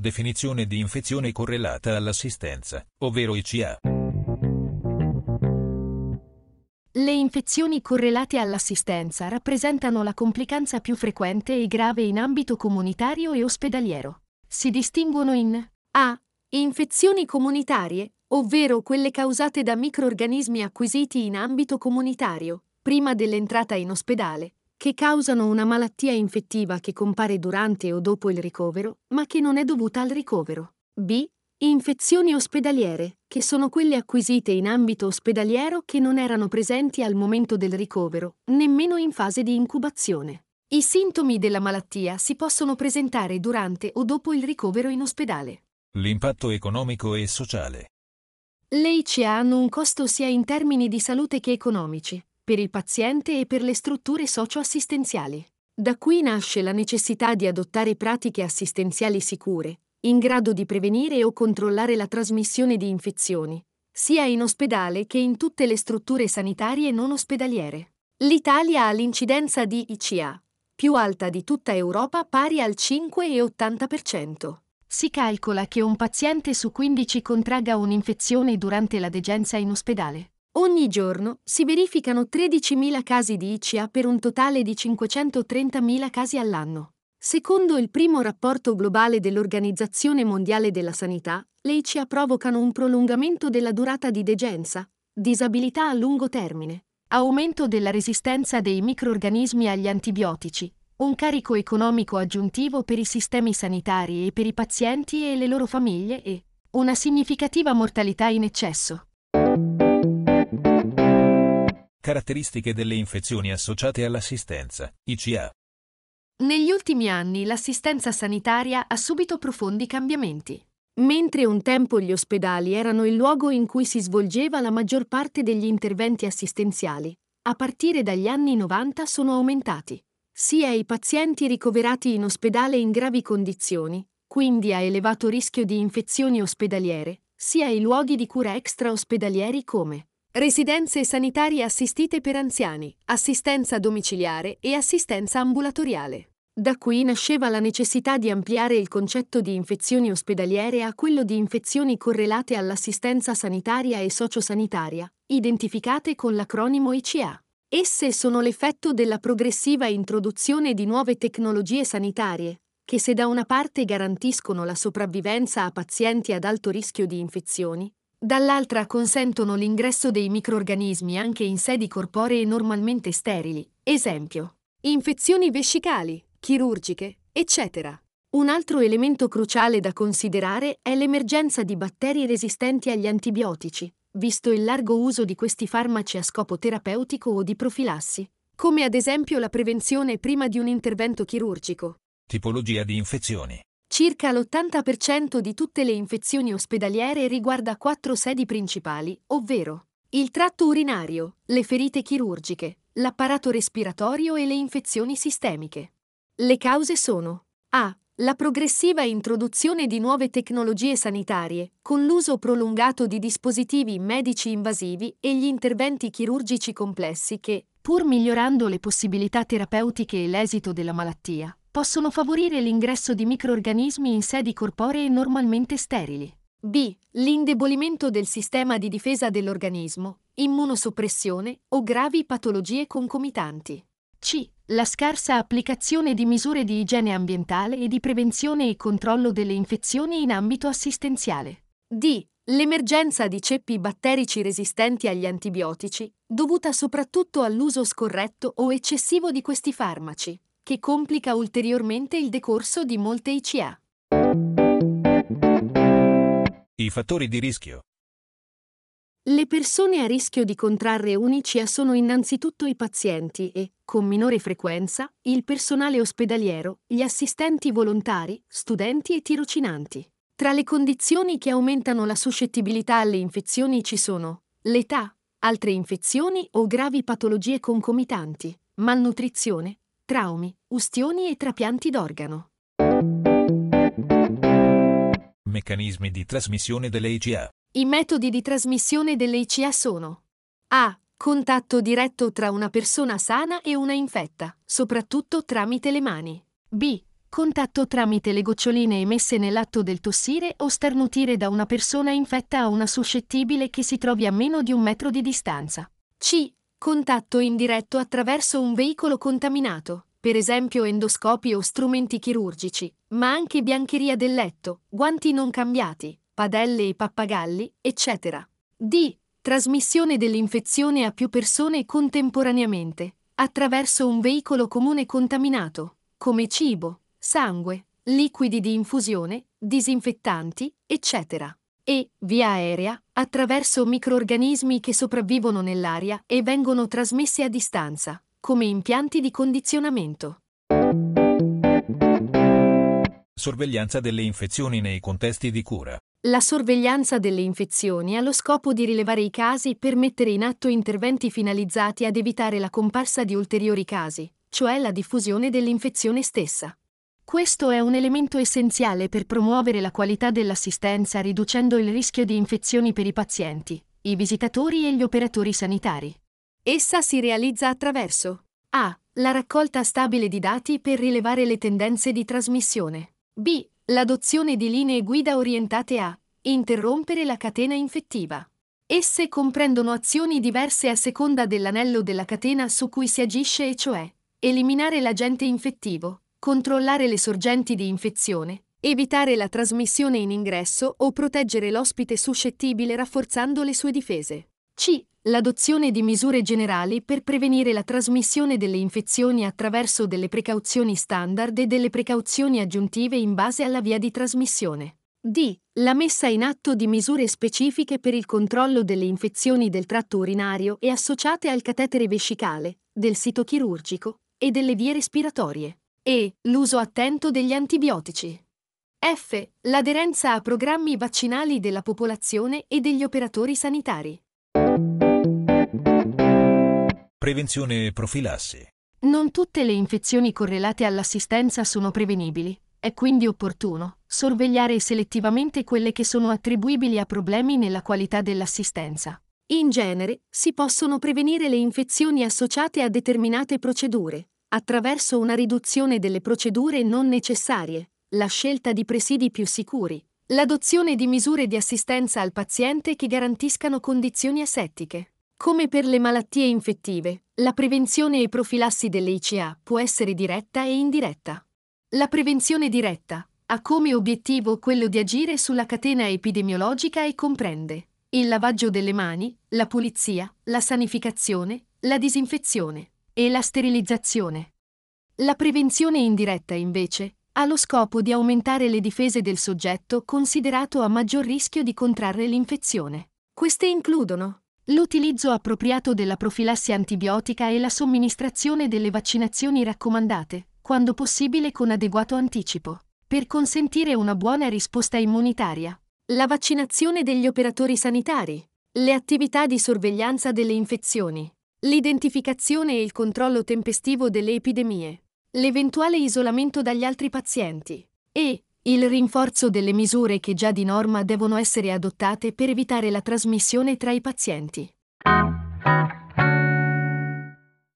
Definizione di infezione correlata all'assistenza, ovvero ICA. Le infezioni correlate all'assistenza rappresentano la complicanza più frequente e grave in ambito comunitario e ospedaliero. Si distinguono in A. Infezioni comunitarie, ovvero quelle causate da microorganismi acquisiti in ambito comunitario, prima dell'entrata in ospedale, che causano una malattia infettiva che compare durante o dopo il ricovero, ma che non è dovuta al ricovero. B. Infezioni ospedaliere, che sono quelle acquisite in ambito ospedaliero che non erano presenti al momento del ricovero, nemmeno in fase di incubazione. I sintomi della malattia si possono presentare durante o dopo il ricovero in ospedale. L'impatto economico e sociale. Le ICA hanno un costo sia in termini di salute che economici, per il paziente e per le strutture socioassistenziali. Da qui nasce la necessità di adottare pratiche assistenziali sicure, in grado di prevenire o controllare la trasmissione di infezioni, sia in ospedale che in tutte le strutture sanitarie non ospedaliere. L'Italia ha l'incidenza di ICA, più alta di tutta Europa pari al 5,80%. Si calcola che un paziente su 15 contragga un'infezione durante la degenza in ospedale. Ogni giorno si verificano 13.000 casi di ICA per un totale di 530.000 casi all'anno. Secondo il primo rapporto globale dell'Organizzazione Mondiale della Sanità, le ICA provocano un prolungamento della durata di degenza, disabilità a lungo termine, aumento della resistenza dei microorganismi agli antibiotici, un carico economico aggiuntivo per i sistemi sanitari e per i pazienti e le loro famiglie e una significativa mortalità in eccesso. Caratteristiche delle infezioni associate all'assistenza, ICA. Negli ultimi anni l'assistenza sanitaria ha subito profondi cambiamenti. Mentre un tempo gli ospedali erano il luogo in cui si svolgeva la maggior parte degli interventi assistenziali, a partire dagli anni 90 sono aumentati. Sia i pazienti ricoverati in ospedale in gravi condizioni, quindi a elevato rischio di infezioni ospedaliere, sia i luoghi di cura extraospedalieri come residenze sanitarie assistite per anziani, assistenza domiciliare e assistenza ambulatoriale. Da qui nasceva la necessità di ampliare il concetto di infezioni ospedaliere a quello di infezioni correlate all'assistenza sanitaria e sociosanitaria, identificate con l'acronimo ICA. Esse sono l'effetto della progressiva introduzione di nuove tecnologie sanitarie, che se da una parte garantiscono la sopravvivenza a pazienti ad alto rischio di infezioni, dall'altra consentono l'ingresso dei microorganismi anche in sedi corporee normalmente sterili, esempio, infezioni vescicali, chirurgiche, eccetera. Un altro elemento cruciale da considerare è l'emergenza di batteri resistenti agli antibiotici, visto il largo uso di questi farmaci a scopo terapeutico o di profilassi, come ad esempio la prevenzione prima di un intervento chirurgico. Tipologia di infezioni. Circa l'80% di tutte le infezioni ospedaliere riguarda quattro sedi principali, ovvero il tratto urinario, le ferite chirurgiche, l'apparato respiratorio e le infezioni sistemiche. Le cause sono A. La progressiva introduzione di nuove tecnologie sanitarie, con l'uso prolungato di dispositivi medici invasivi e gli interventi chirurgici complessi che, pur migliorando le possibilità terapeutiche e l'esito della malattia, possono favorire l'ingresso di microorganismi in sedi corporee normalmente sterili. B. L'indebolimento del sistema di difesa dell'organismo, immunosoppressione o gravi patologie concomitanti. C. La scarsa applicazione di misure di igiene ambientale e di prevenzione e controllo delle infezioni in ambito assistenziale. D. L'emergenza di ceppi batterici resistenti agli antibiotici, dovuta soprattutto all'uso scorretto o eccessivo di questi farmaci, che complica ulteriormente il decorso di molte ICA. I fattori di rischio. Le persone a rischio di contrarre un'ICA sono innanzitutto i pazienti e, con minore frequenza, il personale ospedaliero, gli assistenti volontari, studenti e tirocinanti. Tra le condizioni che aumentano la suscettibilità alle infezioni ci sono l'età, altre infezioni o gravi patologie concomitanti, malnutrizione, traumi, ustioni e trapianti d'organo. Meccanismi di trasmissione delle ICA. I metodi di trasmissione delle ICA sono A. Contatto diretto tra una persona sana e una infetta, soprattutto tramite le mani. B. Contatto tramite le goccioline emesse nell'atto del tossire o starnutire da una persona infetta a una suscettibile che si trovi a meno di un metro di distanza. C. Contatto indiretto attraverso un veicolo contaminato, per esempio endoscopi o strumenti chirurgici, ma anche biancheria del letto, guanti non cambiati, padelle e pappagalli, eccetera. D. Trasmissione dell'infezione a più persone contemporaneamente, attraverso un veicolo comune contaminato, come cibo, sangue, liquidi di infusione, disinfettanti, eccetera. E, via aerea, attraverso microorganismi che sopravvivono nell'aria e vengono trasmessi a distanza, come impianti di condizionamento. Sorveglianza delle infezioni nei contesti di cura. La sorveglianza delle infezioni ha lo scopo di rilevare i casi per mettere in atto interventi finalizzati ad evitare la comparsa di ulteriori casi, cioè la diffusione dell'infezione stessa. Questo è un elemento essenziale per promuovere la qualità dell'assistenza riducendo il rischio di infezioni per i pazienti, i visitatori e gli operatori sanitari. Essa si realizza attraverso a. La raccolta stabile di dati per rilevare le tendenze di trasmissione. b. L'adozione di linee guida orientate a interrompere la catena infettiva. Esse comprendono azioni diverse a seconda dell'anello della catena su cui si agisce e cioè eliminare l'agente infettivo, controllare le sorgenti di infezione, evitare la trasmissione in ingresso o proteggere l'ospite suscettibile rafforzando le sue difese. C. L'adozione di misure generali per prevenire la trasmissione delle infezioni attraverso delle precauzioni standard e delle precauzioni aggiuntive in base alla via di trasmissione. D. La messa in atto di misure specifiche per il controllo delle infezioni del tratto urinario e associate al catetere vescicale, del sito chirurgico e delle vie respiratorie e l'uso attento degli antibiotici. F. L'aderenza a programmi vaccinali della popolazione e degli operatori sanitari. Prevenzione e profilassi. Non tutte le infezioni correlate all'assistenza sono prevenibili. È quindi opportuno sorvegliare selettivamente quelle che sono attribuibili a problemi nella qualità dell'assistenza. In genere, si possono prevenire le infezioni associate a determinate procedure, attraverso una riduzione delle procedure non necessarie, la scelta di presidi più sicuri, l'adozione di misure di assistenza al paziente che garantiscano condizioni asettiche. Come per le malattie infettive, la prevenzione e profilassi delle ICA può essere diretta e indiretta. La prevenzione diretta ha come obiettivo quello di agire sulla catena epidemiologica e comprende il lavaggio delle mani, la pulizia, la sanificazione, la disinfezione e la sterilizzazione. La prevenzione indiretta, invece, ha lo scopo di aumentare le difese del soggetto considerato a maggior rischio di contrarre l'infezione. Queste includono l'utilizzo appropriato della profilassi antibiotica e la somministrazione delle vaccinazioni raccomandate, quando possibile con adeguato anticipo, per consentire una buona risposta immunitaria. La vaccinazione degli operatori sanitari, le attività di sorveglianza delle infezioni, l'identificazione e il controllo tempestivo delle epidemie, l'eventuale isolamento dagli altri pazienti e il rinforzo delle misure che già di norma devono essere adottate per evitare la trasmissione tra i pazienti.